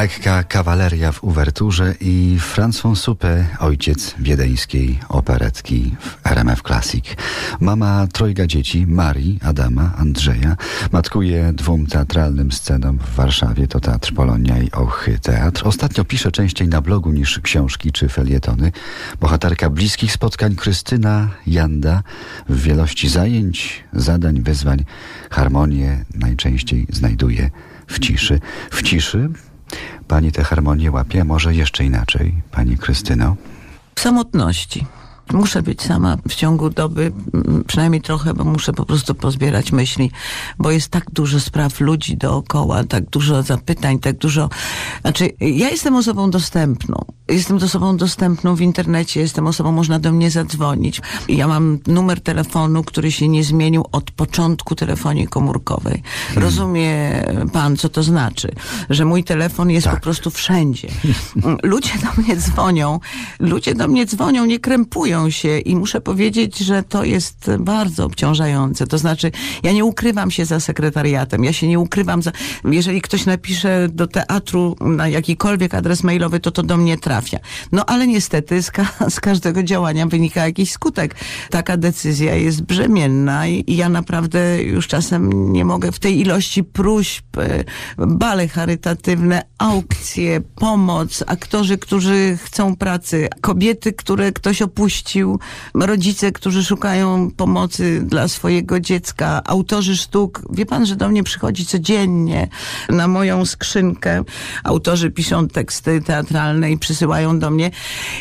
Lekka kawaleria w uwerturze i Franz Suppe, ojciec wiedeńskiej operetki w RMF Classic. Mama trojga dzieci, Marii, Adama, Andrzeja, matkuje dwóm teatralnym scenom w Warszawie, to Teatr Polonia i Ochy Teatr. Ostatnio pisze częściej na blogu niż książki czy felietony. Bohaterka bliskich spotkań Krystyna Janda w wielości zajęć, zadań, wyzwań, harmonię najczęściej znajduje w ciszy. W ciszy Pani tę harmonię łapie, może jeszcze inaczej, Pani Krystyno? W samotności. Muszę być sama w ciągu doby, mm, przynajmniej trochę, bo muszę po prostu pozbierać myśli, bo jest tak dużo spraw ludzi dookoła, tak dużo zapytań, tak dużo. Znaczy, ja jestem osobą dostępną. Jestem osobą dostępną w internecie, jestem osobą, można do mnie zadzwonić. Ja mam numer telefonu, który się nie zmienił od początku telefonii komórkowej. Hmm. Rozumie pan, co to znaczy? Że mój telefon jest tak. po prostu wszędzie. Ludzie do mnie dzwonią, ludzie do mnie dzwonią, nie krępują się i muszę powiedzieć, że to jest bardzo obciążające. To znaczy, ja nie ukrywam się za sekretariatem, ja się nie ukrywam za... Jeżeli ktoś napisze do teatru na jakikolwiek adres mailowy, to to do mnie trafia. No ale niestety z, ka z każdego działania wynika jakiś skutek. Taka decyzja jest brzemienna i, i ja naprawdę już czasem nie mogę w tej ilości próśb, e, bale charytatywne, aukcje, pomoc, aktorzy, którzy chcą pracy, kobiety, które ktoś opuści, rodzice, którzy szukają pomocy dla swojego dziecka, autorzy sztuk. Wie pan, że do mnie przychodzi codziennie na moją skrzynkę. Autorzy piszą teksty teatralne i przysyłają do mnie.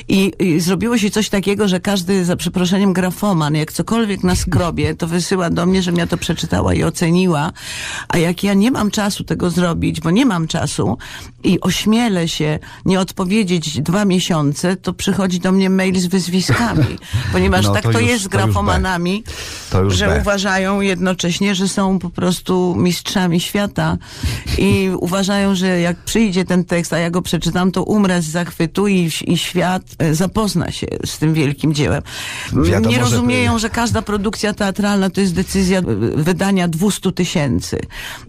I, I zrobiło się coś takiego, że każdy, za przeproszeniem, grafoman, jak cokolwiek na skrobie, to wysyła do mnie, żebym ja to przeczytała i oceniła. A jak ja nie mam czasu tego zrobić, bo nie mam czasu i ośmielę się nie odpowiedzieć dwa miesiące, to przychodzi do mnie mail z wyzwiskami ponieważ no, tak to, to już, jest z grafomanami, że B. uważają jednocześnie, że są po prostu mistrzami świata i uważają, że jak przyjdzie ten tekst, a ja go przeczytam, to umrę z zachwytu i, i świat e, zapozna się z tym wielkim dziełem. Wiadomo, Nie rozumieją, że... że każda produkcja teatralna to jest decyzja wydania 200 tysięcy.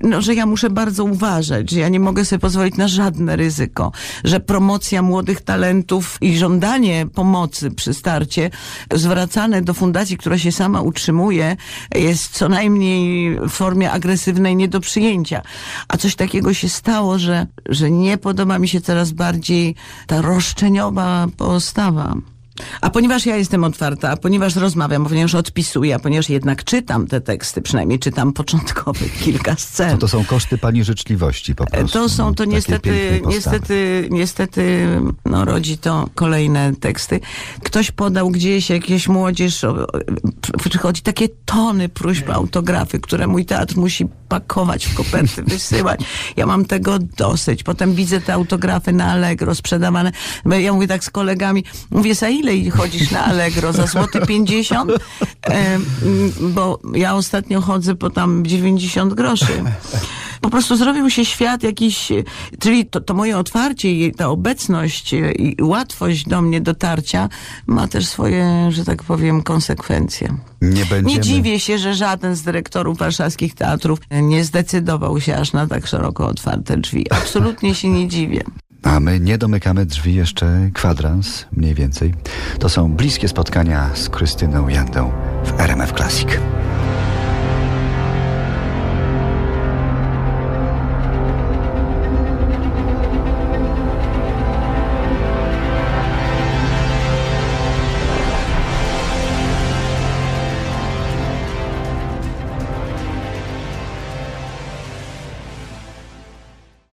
No, że ja muszę bardzo uważać, że ja nie mogę sobie pozwolić na żadne ryzyko, że promocja młodych talentów i żądanie pomocy przy zwracane do fundacji, która się sama utrzymuje, jest co najmniej w formie agresywnej nie do przyjęcia. A coś takiego się stało, że, że nie podoba mi się coraz bardziej ta roszczeniowa postawa. A ponieważ ja jestem otwarta, a ponieważ rozmawiam, ponieważ odpisuję, a ponieważ jednak czytam te teksty, przynajmniej czytam początkowych kilka scen. To, to są koszty pani życzliwości po prostu. To są, to niestety, niestety, niestety, no rodzi to kolejne teksty. Ktoś podał gdzieś, jakieś młodzież, przychodzi takie tony próśb autografy, które mój teatr musi pakować w koperty, wysyłać. Ja mam tego dosyć. Potem widzę te autografy na Allegro sprzedawane. Ja mówię tak z kolegami, mówię, za ile ile chodzisz na Allegro? Za złoty 50? E, bo ja ostatnio chodzę po tam 90 groszy. Po prostu zrobił się świat jakiś, czyli to, to moje otwarcie i ta obecność i łatwość do mnie dotarcia ma też swoje, że tak powiem, konsekwencje. Nie, będziemy... nie dziwię się, że żaden z dyrektorów warszawskich teatrów nie zdecydował się aż na tak szeroko otwarte drzwi. Absolutnie się nie dziwię. A my nie domykamy drzwi jeszcze kwadrans, mniej więcej. To są bliskie spotkania z Krystyną Jandą w RMF Classic.